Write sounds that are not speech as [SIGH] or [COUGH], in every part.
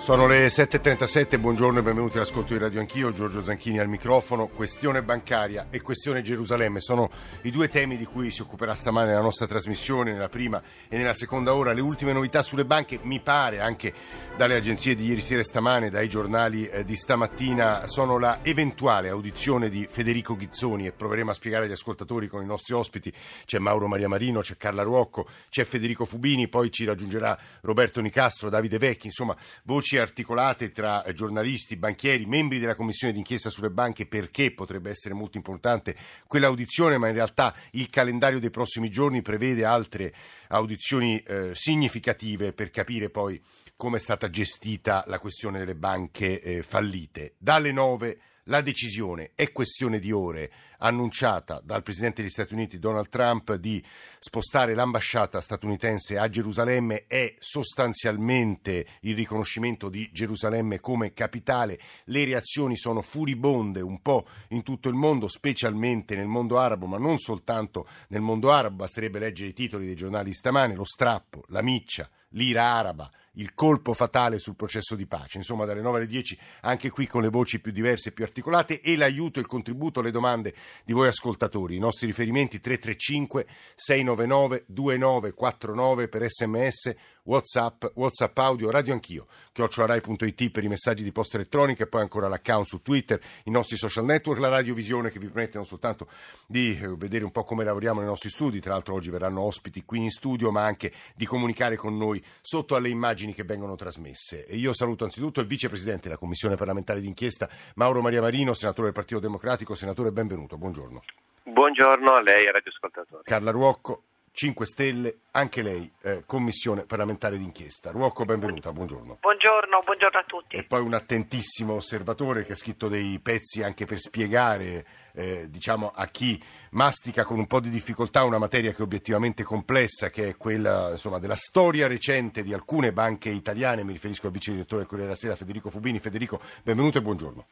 Sono le 7.37, buongiorno e benvenuti all'ascolto di Radio Anch'io, Giorgio Zanchini al microfono. Questione bancaria e questione Gerusalemme sono i due temi di cui si occuperà stamane la nostra trasmissione, nella prima e nella seconda ora. Le ultime novità sulle banche, mi pare, anche dalle agenzie di ieri sera e stamane, dai giornali eh, di stamattina, sono la eventuale audizione di Federico Ghizzoni e proveremo a spiegare agli ascoltatori con i nostri ospiti. C'è Mauro Maria Marino, c'è Carla Ruocco, c'è Federico Fubini, poi ci raggiungerà Roberto Nicastro, Davide Vecchi, insomma voci articolate tra eh, giornalisti, banchieri, membri della commissione d'inchiesta sulle banche perché potrebbe essere molto importante quell'audizione, ma in realtà il calendario dei prossimi giorni prevede altre audizioni eh, significative per capire poi come è stata gestita la questione delle banche eh, fallite. Dalle 9 la decisione è questione di ore annunciata dal Presidente degli Stati Uniti Donald Trump di spostare l'ambasciata statunitense a Gerusalemme è sostanzialmente il riconoscimento di Gerusalemme come capitale. Le reazioni sono furibonde un po' in tutto il mondo, specialmente nel mondo arabo, ma non soltanto nel mondo arabo, basterebbe leggere i titoli dei giornali stamane, lo strappo, la miccia, l'ira araba, il colpo fatale sul processo di pace. Insomma, dalle 9 alle 10, anche qui con le voci più diverse e più articolate e l'aiuto, il contributo, le domande di voi ascoltatori. I nostri riferimenti 335 699 2949 per sms, whatsapp, whatsapp audio, radio anch'io, chiocciolarai.it per i messaggi di posta elettronica e poi ancora l'account su Twitter, i nostri social network, la radiovisione che vi permette non soltanto di eh, vedere un po' come lavoriamo nei nostri studi, tra l'altro oggi verranno ospiti qui in studio, ma anche di comunicare con noi sotto alle immagini che vengono trasmesse. E io saluto anzitutto il vicepresidente della Commissione parlamentare d'inchiesta, Mauro Maria Marino, senatore del Partito Democratico. Senatore, benvenuto, buongiorno. Buongiorno a lei e radioascoltatori. Carla Ruocco, 5 Stelle, anche lei, eh, Commissione parlamentare d'inchiesta. Ruocco, benvenuta, buongiorno. Buongiorno, buongiorno a tutti. E poi un attentissimo osservatore che ha scritto dei pezzi anche per spiegare eh, diciamo, a chi mastica con un po' di difficoltà una materia che è obiettivamente complessa, che è quella insomma, della storia recente di alcune banche italiane. Mi riferisco al vice direttore del Corriere della Sera, Federico Fubini. Federico, benvenuto e buongiorno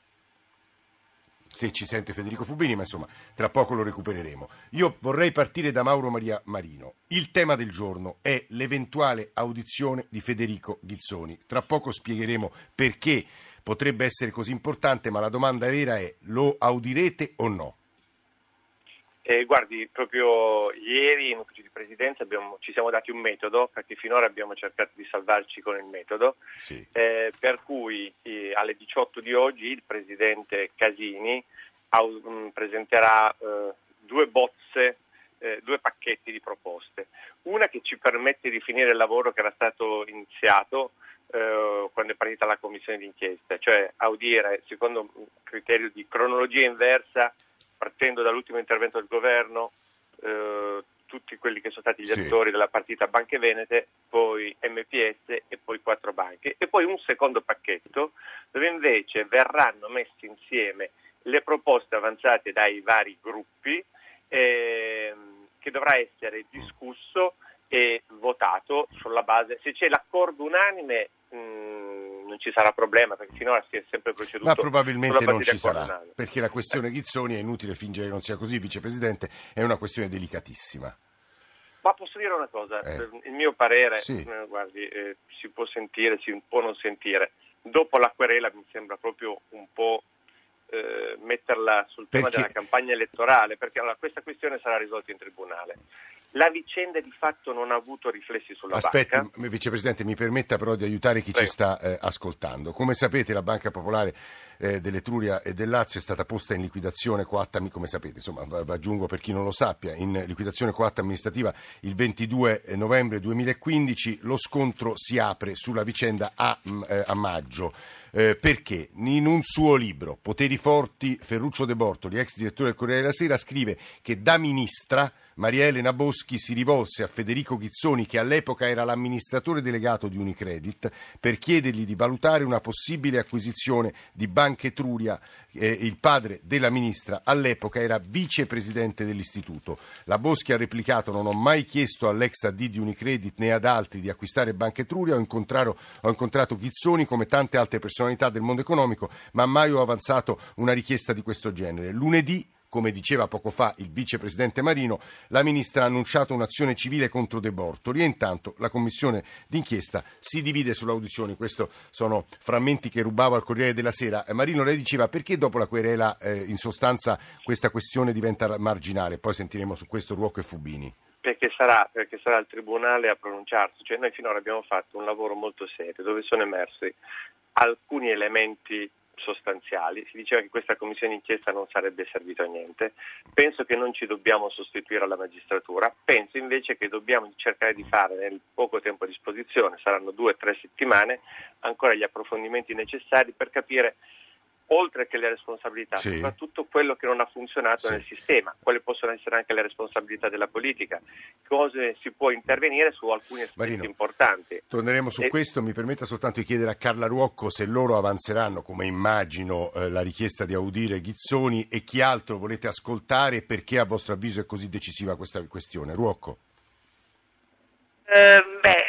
se ci sente Federico Fubini, ma insomma tra poco lo recupereremo. Io vorrei partire da Mauro Maria Marino. Il tema del giorno è l'eventuale audizione di Federico Ghizzoni. Tra poco spiegheremo perché potrebbe essere così importante, ma la domanda vera è lo audirete o no? Eh, guardi, proprio ieri in ufficio di presidenza abbiamo, ci siamo dati un metodo, perché finora abbiamo cercato di salvarci con il metodo, sì. eh, per cui eh, alle 18 di oggi il presidente Casini au, mh, mm, presenterà eh, due bozze, eh, due pacchetti di proposte. Una che ci permette di finire il lavoro che era stato iniziato eh, quando è partita la commissione d'inchiesta, cioè audire secondo un criterio di cronologia inversa partendo dall'ultimo intervento del governo, eh, tutti quelli che sono stati gli sì. attori della partita Banche Venete, poi MPS e poi quattro banche. E poi un secondo pacchetto dove invece verranno messe insieme le proposte avanzate dai vari gruppi eh, che dovrà essere discusso e votato sulla base, se c'è l'accordo unanime mh, non ci sarà problema perché finora si è sempre proceduto ma probabilmente non ci sarà perché la questione Ghizzoni è inutile fingere che non sia così vicepresidente è una questione delicatissima ma posso dire una cosa eh. il mio parere sì. eh, guardi, eh, si può sentire si può non sentire dopo la querela mi sembra proprio un po' eh, metterla sul tema perché? della campagna elettorale, perché allora, questa questione sarà risolta in tribunale. La vicenda di fatto non ha avuto riflessi sulla Aspetti, banca. Vicepresidente, mi permetta però di aiutare chi Prego. ci sta eh, ascoltando. Come sapete la Banca Popolare eh, dell'Etruria e del Lazio è stata posta in liquidazione coatta, come sapete, insomma, v- aggiungo per chi non lo sappia, in liquidazione coatta amministrativa il 22 novembre 2015. Lo scontro si apre sulla vicenda a, eh, a maggio. Eh, perché in un suo libro, Poteri forti, Ferruccio De Bortoli, ex direttore del Corriere della Sera, scrive che da ministra Maria Elena Boschi si rivolse a Federico Ghizzoni, che all'epoca era l'amministratore delegato di Unicredit, per chiedergli di valutare una possibile acquisizione di Banca Etruria. Eh, il padre della ministra all'epoca era vicepresidente dell'istituto. La Boschi ha replicato: Non ho mai chiesto all'ex AD di Unicredit né ad altri di acquistare Banca Etruria. Ho incontrato, ho incontrato Ghizzoni come tante altre personalità del mondo economico, ma mai ho avanzato una richiesta di questo genere. Lunedì come diceva poco fa il vicepresidente Marino, la ministra ha annunciato un'azione civile contro De Bortoli e intanto la commissione d'inchiesta si divide sull'audizione. Questi sono frammenti che rubavo al Corriere della Sera. Eh, Marino, lei diceva perché dopo la querela eh, in sostanza questa questione diventa marginale? Poi sentiremo su questo Ruocco e Fubini. Perché sarà, perché sarà, il Tribunale a pronunciarsi. Cioè, noi finora abbiamo fatto un lavoro molto serio dove sono emersi alcuni elementi sostanziali. Si diceva che questa commissione d'inchiesta non sarebbe servita a niente. Penso che non ci dobbiamo sostituire alla magistratura, penso invece che dobbiamo cercare di fare nel poco tempo a disposizione, saranno due o tre settimane, ancora gli approfondimenti necessari per capire oltre che le responsabilità, sì. soprattutto quello che non ha funzionato sì. nel sistema, quali possono essere anche le responsabilità della politica, cose si può intervenire su alcuni aspetti Marino, importanti. Torneremo su e... questo, mi permetta soltanto di chiedere a Carla Ruocco se loro avanzeranno, come immagino, eh, la richiesta di audire Ghizzoni e chi altro volete ascoltare e perché a vostro avviso è così decisiva questa questione. Ruocco. Eh, beh,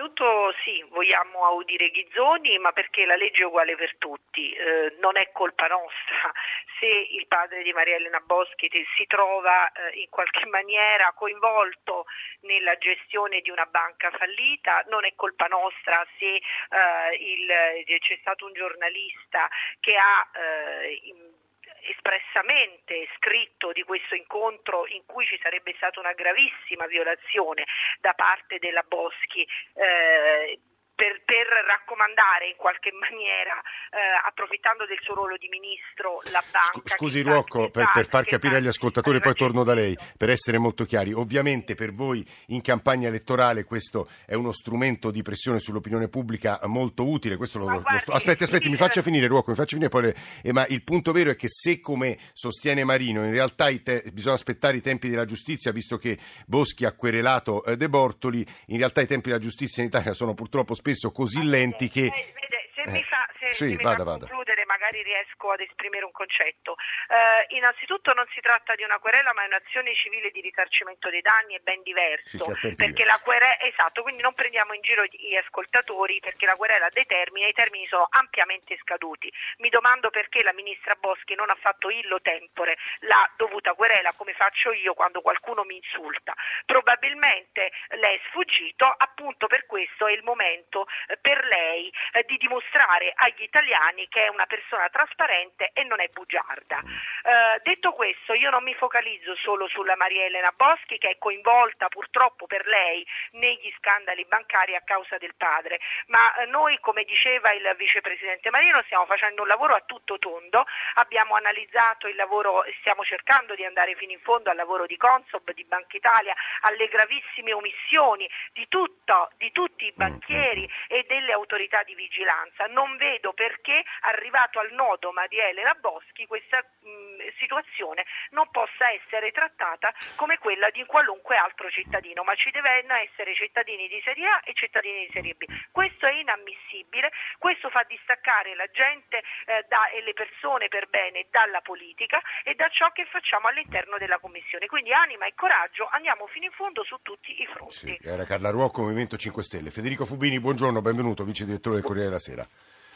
innanzitutto sì, vogliamo audire Ghizzoni, ma perché la legge è uguale per tutti, eh, non è colpa nostra. [LAUGHS] Se il padre di Maria Elena Boschi si trova eh, in qualche [LAUGHS] maniera coinvolto nella gestione di una banca fallita, non è colpa nostra se eh, il, c'è stato un giornalista che ha eh, in, espressamente scritto di questo incontro in cui ci sarebbe stata una gravissima violazione da parte della Boschi eh, per, per, raccomandare in qualche maniera, eh, approfittando del suo ruolo di ministro, la banca. Scusi Ruocco, per, per, far capire agli ascoltatori, poi torno da lei, per essere molto chiari. Ovviamente per voi in campagna elettorale questo è uno strumento di pressione sull'opinione pubblica molto utile. Lo, guardi, lo, aspetti, aspetti, mi faccia finire Ruocco, mi faccia finire poi le, eh, ma il punto vero è che se come sostiene Marino, in realtà te, bisogna aspettare i tempi della giustizia, visto che Boschi ha querelato eh, De Bortoli, in realtà i tempi della giustizia in Italia sono purtroppo spesso spesso così lenti che... Vede, se eh. mi fa, se, sì, se vada, vada. concludere magari riesco ad esprimere un concetto. Eh, innanzitutto non si tratta di una querela ma è un'azione civile di risarcimento dei danni, è ben diverso. Perché la querela, esatto, quindi non prendiamo in giro gli ascoltatori perché la querela determina, i termini sono ampiamente scaduti. Mi domando perché la ministra Boschi non ha fatto illo tempore la dovuta querela come faccio io quando qualcuno mi insulta. Probabilmente lei è sfuggito, appunto per questo è il momento eh, per lei eh, di dimostrare agli italiani che è una persona persona trasparente e non è bugiarda. Eh, detto questo, io non mi focalizzo solo sulla Maria Elena Boschi che è coinvolta purtroppo per lei negli scandali bancari a causa del padre, ma eh, noi, come diceva il vicepresidente Marino, stiamo facendo un lavoro a tutto tondo, abbiamo analizzato il lavoro, stiamo cercando di andare fino in fondo al lavoro di Consob, di Banca Italia, alle gravissime omissioni di, tutto, di tutti i banchieri e delle autorità di vigilanza. Non vedo perché arrivato al nodo Maria Elena Boschi questa mh, situazione non possa essere trattata come quella di qualunque altro cittadino, ma ci devono essere cittadini di serie A e cittadini di serie B. Questo è inammissibile, questo fa distaccare la gente eh, da, e le persone per bene dalla politica e da ciò che facciamo all'interno della Commissione. Quindi anima e coraggio, andiamo fino in fondo su tutti i fronti. Sì, era Carla Ruocco, Movimento 5 Stelle. Federico Fubini, buongiorno, benvenuto, vice direttore del Corriere della Sera.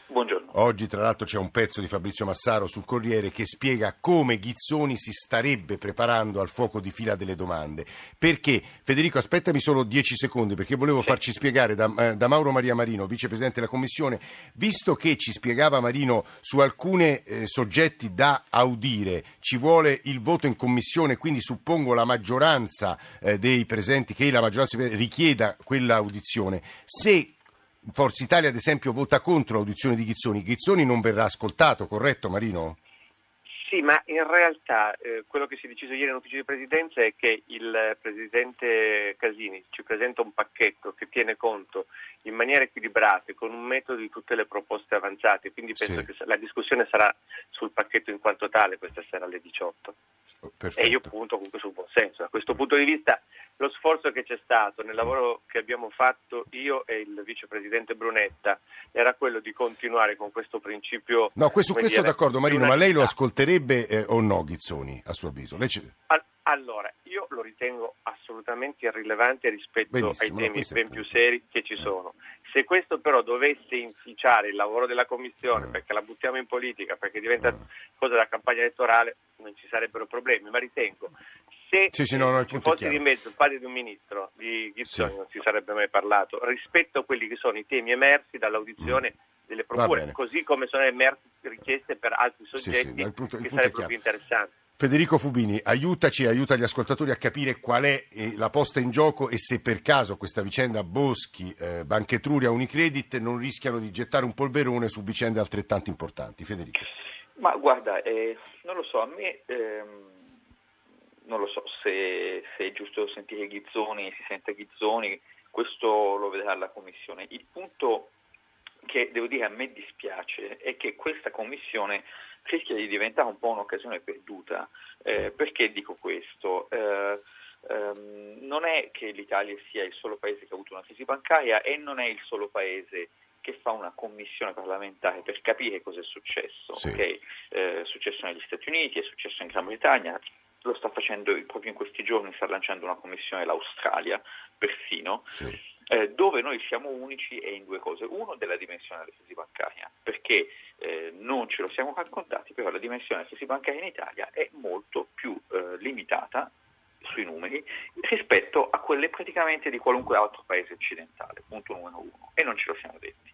Buongiorno. Oggi tra l'altro c'è un pezzo di Fabrizio Massaro sul Corriere che spiega come Ghizzoni si starebbe preparando al fuoco di fila delle domande. Perché, Federico, aspettami solo dieci secondi perché volevo farci spiegare da, eh, da Mauro Maria Marino, vicepresidente della Commissione, visto che ci spiegava Marino su alcuni eh, soggetti da audire, ci vuole il voto in Commissione, quindi suppongo la maggioranza eh, dei presenti, che la maggioranza richieda quella audizione. Se Forza Italia, ad esempio, vota contro l'audizione di Ghizzoni. Ghizzoni non verrà ascoltato, corretto Marino? Sì, ma in realtà eh, quello che si è deciso ieri in ufficio di presidenza è che il presidente Casini ci presenta un pacchetto che tiene conto in maniera equilibrata e con un metodo di tutte le proposte avanzate, quindi penso sì. che la discussione sarà sul pacchetto in quanto tale questa sera alle 18. Perfetto. E io punto comunque sul buon senso. Da questo punto di vista lo sforzo che c'è stato nel lavoro che abbiamo fatto io e il vicepresidente Brunetta era quello di continuare con questo principio. No, su questo dire, d'accordo Marino, ma lei lo ascolterebbe eh, o no Ghizzoni a suo avviso? Ci... Allora, io lo ritengo assolutamente irrilevante rispetto Benissimo, ai temi ben più seri che ci sono. Se questo però dovesse inficiare il lavoro della Commissione, mm. perché la buttiamo in politica, perché diventa mm. cosa della campagna elettorale, non ci sarebbero problemi, ma ritengo se sì, sì, no, no, ci fosse di mezzo il padre di un ministro, di Ghizzoni, sì. non si sarebbe mai parlato, rispetto a quelli che sono i temi emersi dall'audizione mm. Delle procure, così come sono emerse richieste per altri soggetti punto, che sarebbero più interessanti. Federico Fubini, aiutaci, aiuta gli ascoltatori a capire qual è eh, la posta in gioco e se per caso questa vicenda Boschi, eh, Banca Etruria, Unicredit non rischiano di gettare un polverone su vicende altrettanto importanti. Federico. Ma guarda, eh, non lo so, a me ehm, non lo so se, se, è giusto sentire Ghizzoni, si sente Ghizzoni, questo lo vedrà la Commissione. Il punto che devo dire a me dispiace è che questa Commissione rischia di diventare un po' un'occasione perduta. Eh, perché dico questo? Eh, ehm, non è che l'Italia sia il solo paese che ha avuto una crisi bancaria e non è il solo paese che fa una commissione parlamentare per capire cosa è successo. Sì. Okay? Eh, è successo negli Stati Uniti, è successo in Gran Bretagna, lo sta facendo proprio in questi giorni, sta lanciando una commissione l'Australia, persino. Sì eh, dove noi siamo unici è in due cose. Uno, della dimensione della crisi bancaria, perché eh, non ce lo siamo raccontati, però la dimensione della crisi bancaria in Italia è molto più eh, limitata sui numeri rispetto a quelle praticamente di qualunque altro paese occidentale, punto numero uno, e non ce lo siamo detti.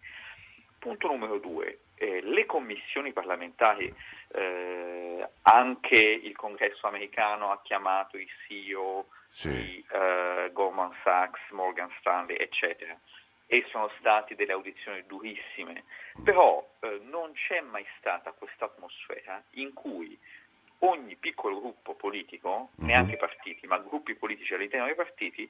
Punto numero due, eh, le commissioni parlamentari, eh, anche il congresso americano ha chiamato i CEO sì. di uh, Goldman Sachs, Morgan Stanley, eccetera. E sono state delle audizioni durissime, però uh, non c'è mai stata questa atmosfera in cui ogni piccolo gruppo politico, mm-hmm. neanche partiti, ma gruppi politici all'interno dei partiti,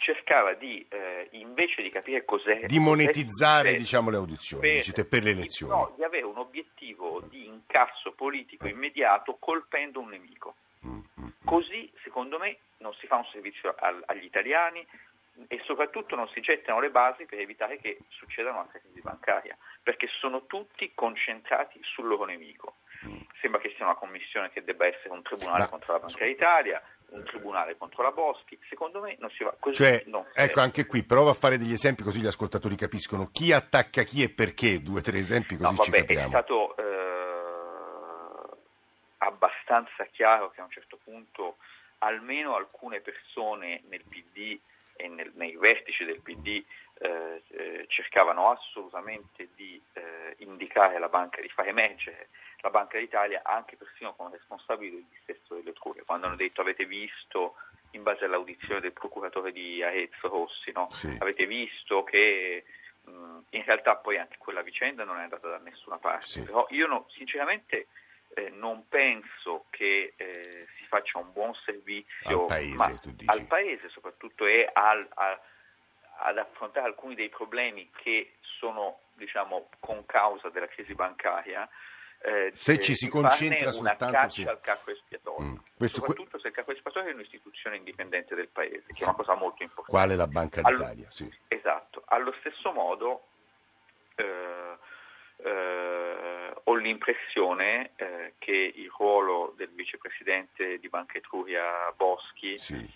cercava di, eh, invece di capire cos'è... Di monetizzare, diciamo, le audizioni, per, per le elezioni. No, di avere un obiettivo di incasso politico eh. immediato colpendo un nemico. Così, secondo me, non si fa un servizio agli italiani e soprattutto non si gettano le basi per evitare che succeda una crisi bancaria, perché sono tutti concentrati sul loro nemico. Sembra che sia una commissione che debba essere un tribunale Ma, contro la Banca d'Italia, un tribunale contro la Boschi. Secondo me non si va così. Cioè, ecco, anche qui prova a fare degli esempi così gli ascoltatori capiscono chi attacca chi e perché. Due o tre esempi così no, vabbè, ci capiamo. È stato eh, abbastanza chiaro che a un certo punto almeno alcune persone nel PD e nel, nei vertici del PD eh, eh, cercavano assolutamente di eh, indicare la banca, di far emergere la Banca d'Italia anche persino come responsabile del dissesto delle truie, quando hanno detto avete visto in base all'audizione del procuratore di Arezzo Rossi, no? sì. avete visto che mh, in realtà poi anche quella vicenda non è andata da nessuna parte, sì. però io no, sinceramente eh, non penso che eh, si faccia un buon servizio al paese, al paese soprattutto e al, al, ad affrontare alcuni dei problemi che sono diciamo, con causa della crisi bancaria. Eh, se ci si concentra soltanto sì. al capo espiatorio, mm. Questo, soprattutto se il capo espiatorio è un'istituzione indipendente del paese, che è una cosa molto importante. Quale la Banca d'Italia? Allo, sì. Esatto. Allo stesso modo eh, eh, ho l'impressione eh, che il ruolo del vicepresidente di Banca Etruria Boschi sì.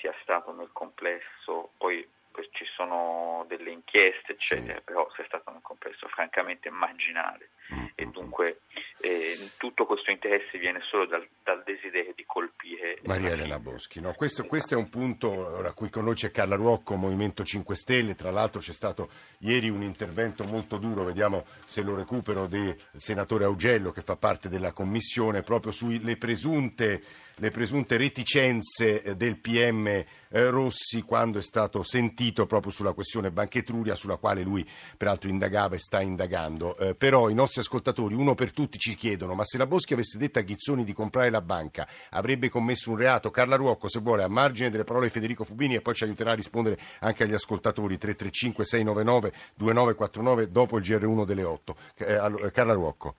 sia stato nel complesso, poi, ci sono delle inchieste, eccetera, sì. però sia stato nel complesso francamente marginale mm-hmm. e dunque eh, tutto questo interesse viene solo dal, dal desiderio di colpire Maria Elena Boschi. No, questo, questo, è un punto a cui con noi c'è Carla Ruocco, Movimento 5 Stelle, tra l'altro c'è stato ieri un intervento molto duro, vediamo se lo recupero, del senatore Augello che fa parte della commissione proprio sulle presunte, le presunte reticenze eh, del PM eh, Rossi quando è stato sentito proprio sulla questione Banca Etruria sulla quale lui peraltro indagava e sta indagando. Eh, però i nostri ascoltatori, uno per tutti, ci chiedono ma se la Boschi avesse detto a Ghizzoni di comprare la banca avrebbe commesso un reato? Carla Ruocco, se vuole, a margine delle parole di Federico Fubini e poi ci aiuterà a rispondere anche agli ascoltatori 335 699 2949 dopo il GR1 delle 8. Eh, Carla Ruocco.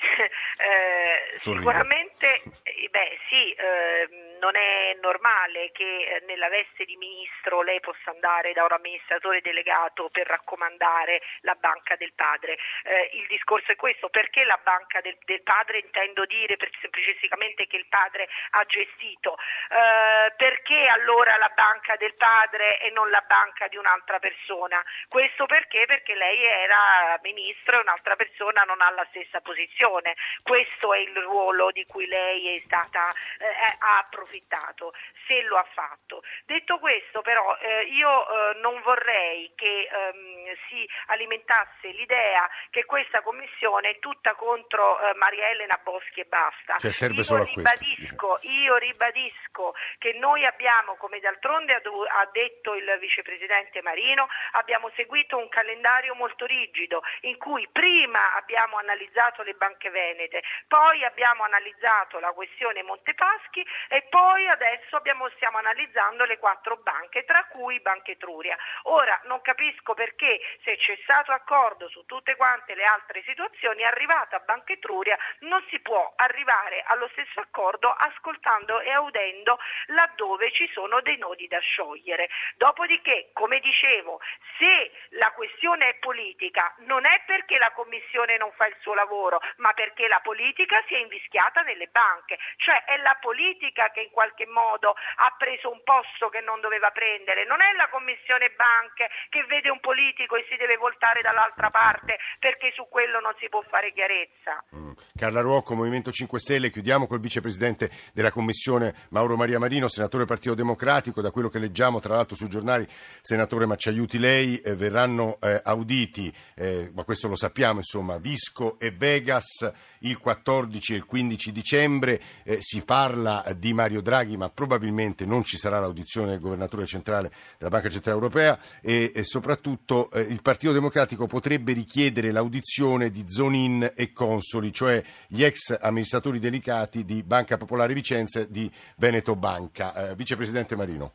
[LAUGHS] eh, sicuramente, beh sì, eh, non è normale che eh, nella veste di ministro lei possa andare da un amministratore delegato per raccomandare la banca del padre. Eh, il discorso è questo, perché la banca del, del padre intendo dire per, semplicemente che il padre ha gestito, eh, perché allora la banca del padre e non la banca di un'altra persona? Questo perché? Perché lei era ministro e un'altra persona non ha la stessa posizione. Questo è il ruolo di cui lei è stata, eh, ha approfittato, se lo ha fatto. Detto questo però eh, io eh, non vorrei che ehm, si alimentasse l'idea che questa commissione è tutta contro eh, Maria Elena Boschi e basta. Cioè serve io solo ribadisco, io ribadisco che noi abbiamo, come d'altronde ha detto il vicepresidente Marino, abbiamo seguito un calendario molto rigido in cui prima abbiamo analizzato le banche venete, poi abbiamo analizzato la questione Montepaschi e poi adesso abbiamo, stiamo analizzando le quattro banche, tra cui Banca Etruria. Ora non capisco perché se c'è stato accordo su tutte quante le altre situazioni, arrivata a Banca Etruria non si può arrivare allo stesso accordo ascoltando e audendo laddove ci sono dei nodi da sciogliere. Dopodiché, come dicevo, se la questione è politica non è perché la Commissione non fa il suo lavoro, ma perché la politica si è invischiata nelle banche, cioè è la politica che in qualche modo ha preso un posto che non doveva prendere, non è la Commissione banche che vede un politico e si deve voltare dall'altra parte perché su quello non si può fare chiarezza. Mm. Carla Ruocco, Movimento 5 Stelle, chiudiamo col vicepresidente della Commissione Mauro Maria Marino, senatore Partito Democratico, da quello che leggiamo tra l'altro sui giornali, senatore Macciaiuti, lei eh, verranno eh, auditi, eh, ma questo lo sappiamo, insomma, Visco e Vegas il 14 e il 15 dicembre, eh, si parla di Mario Draghi, ma probabilmente non ci sarà l'audizione del governatore centrale della Banca Centrale Europea e, e soprattutto eh, il Partito Democratico potrebbe richiedere l'audizione di Zonin e Consoli, cioè gli ex amministratori delicati di Banca Popolare Vicenza e di Veneto Banca. Eh, Vicepresidente Marino.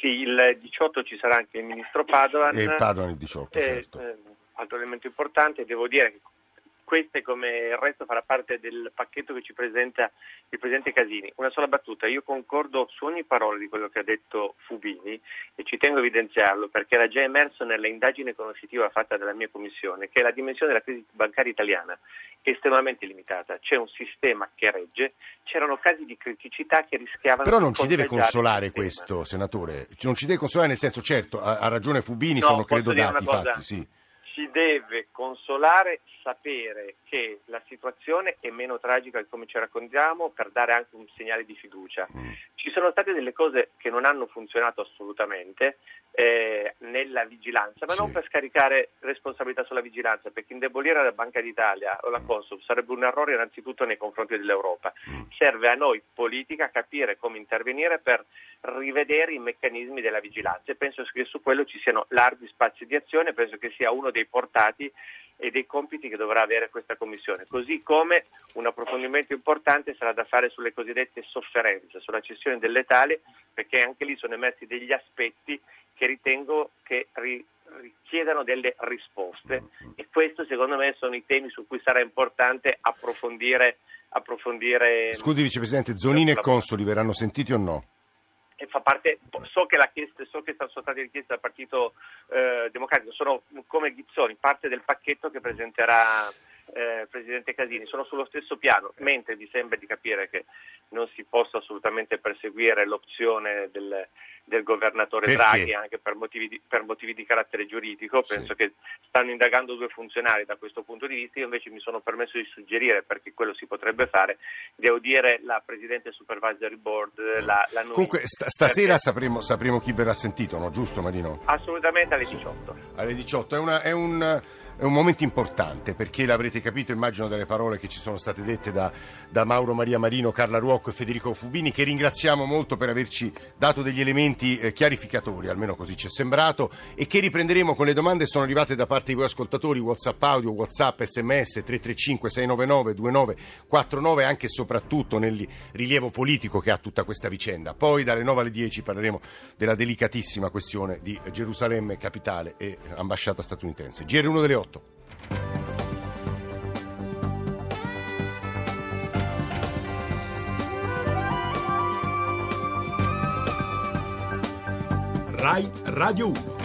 Sì, il 18 ci sarà anche il ministro Padoan. E Padoan il 18, certo. Eh, altro elemento importante, devo dire che queste come il resto farà parte del pacchetto che ci presenta il Presidente Casini. Una sola battuta, io concordo su ogni parola di quello che ha detto Fubini e ci tengo a evidenziarlo perché era già emerso nell'indagine conoscitiva fatta dalla mia commissione che la dimensione della crisi bancaria italiana è estremamente limitata, c'è un sistema che regge, c'erano casi di criticità che rischiavano Però non ci deve consolare questo, senatore, non ci deve consolare nel senso, certo, ha, ragione Fubini, no, sono credo dati fatti, sì ci deve consolare sapere che la situazione è meno tragica di come ci raccontiamo per dare anche un segnale di fiducia. Mm. Ci sono state delle cose che non hanno funzionato assolutamente eh, nella vigilanza, ma sì. non per scaricare responsabilità sulla vigilanza, perché indebolire la Banca d'Italia o la mm. Consul sarebbe un errore innanzitutto nei confronti dell'Europa. Mm. Serve a noi politica capire come intervenire per rivedere i meccanismi della vigilanza e penso che su quello ci siano larghi spazi di azione, penso che sia uno dei portati e dei compiti che dovrà avere questa Commissione, così come un approfondimento importante sarà da fare sulle cosiddette sofferenze, sulla cessione del letale, perché anche lì sono emersi degli aspetti che ritengo che richiedano delle risposte e questo secondo me sono i temi su cui sarà importante approfondire. approfondire Scusi Vicepresidente, Zonini e Consoli verranno sentiti o no? Fa parte, so che, chiesta, so che sono state richieste dal Partito eh, Democratico, sono come Ghizzoni, parte del pacchetto che presenterà eh, Presidente Casini, sono sullo stesso piano, mentre mi sembra di capire che non si possa assolutamente perseguire l'opzione del, del governatore Perché? Draghi anche per motivi, di, per motivi, di, carattere giuridico. Penso sì. che stanno indagando due funzionari da questo punto di vista. Io invece mi sono permesso di suggerire, perché quello si potrebbe fare, di audire la Presidente Supervisory Board. La, la Comunque st- stasera perché... sapremo, sapremo, chi verrà sentito, no? giusto Marino? Assolutamente alle 18. Alle 18. È, una, è un è un momento importante perché l'avrete capito, immagino, dalle parole che ci sono state dette da, da, Mauro Maria Marino, Carla Ruocco e Federico Fubini, che ringraziamo molto per averci dato degli elementi eh, chiarificatori, almeno così ci è sembrato, e che riprenderemo con le domande che sono arrivate da parte di voi ascoltatori, WhatsApp audio, WhatsApp, SMS 335 699 2949, anche e soprattutto nel rilievo politico che ha tutta questa vicenda. Poi dalle 9 alle 10 parleremo della delicatissima questione di Gerusalemme capitale e ambasciata statunitense. GR1 delle 8. 2018. Rai Radio 1